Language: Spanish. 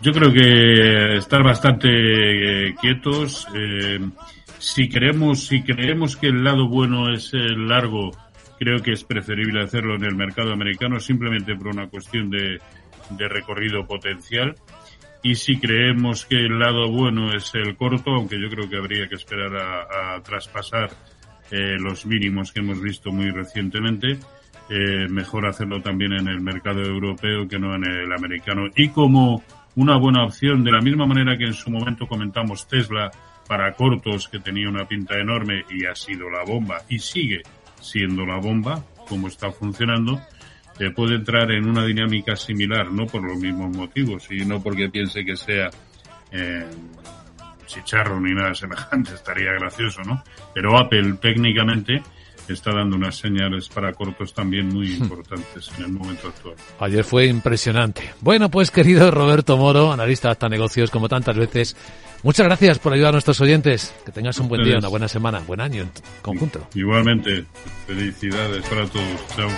Yo creo que estar bastante eh, quietos. Eh, si creemos, si creemos que el lado bueno es el largo, creo que es preferible hacerlo en el mercado americano simplemente por una cuestión de, de recorrido potencial. Y si creemos que el lado bueno es el corto, aunque yo creo que habría que esperar a, traspasar eh, los mínimos que hemos visto muy recientemente, eh, mejor hacerlo también en el mercado europeo que no en el americano. Y como una buena opción, de la misma manera que en su momento comentamos Tesla para cortos, que tenía una pinta enorme y ha sido la bomba y sigue siendo la bomba, como está funcionando, puede entrar en una dinámica similar, no por los mismos motivos, sino porque piense que sea eh, chicharro ni nada semejante, estaría gracioso, ¿no? Pero Apple técnicamente está dando unas señales para cortos también muy importantes en el momento actual. Ayer fue impresionante. Bueno, pues querido Roberto Moro, analista de hasta negocios como tantas veces, muchas gracias por ayudar a nuestros oyentes. Que tengas un buen día, una buena semana, buen año en conjunto. Igualmente, felicidades para todos. Chao.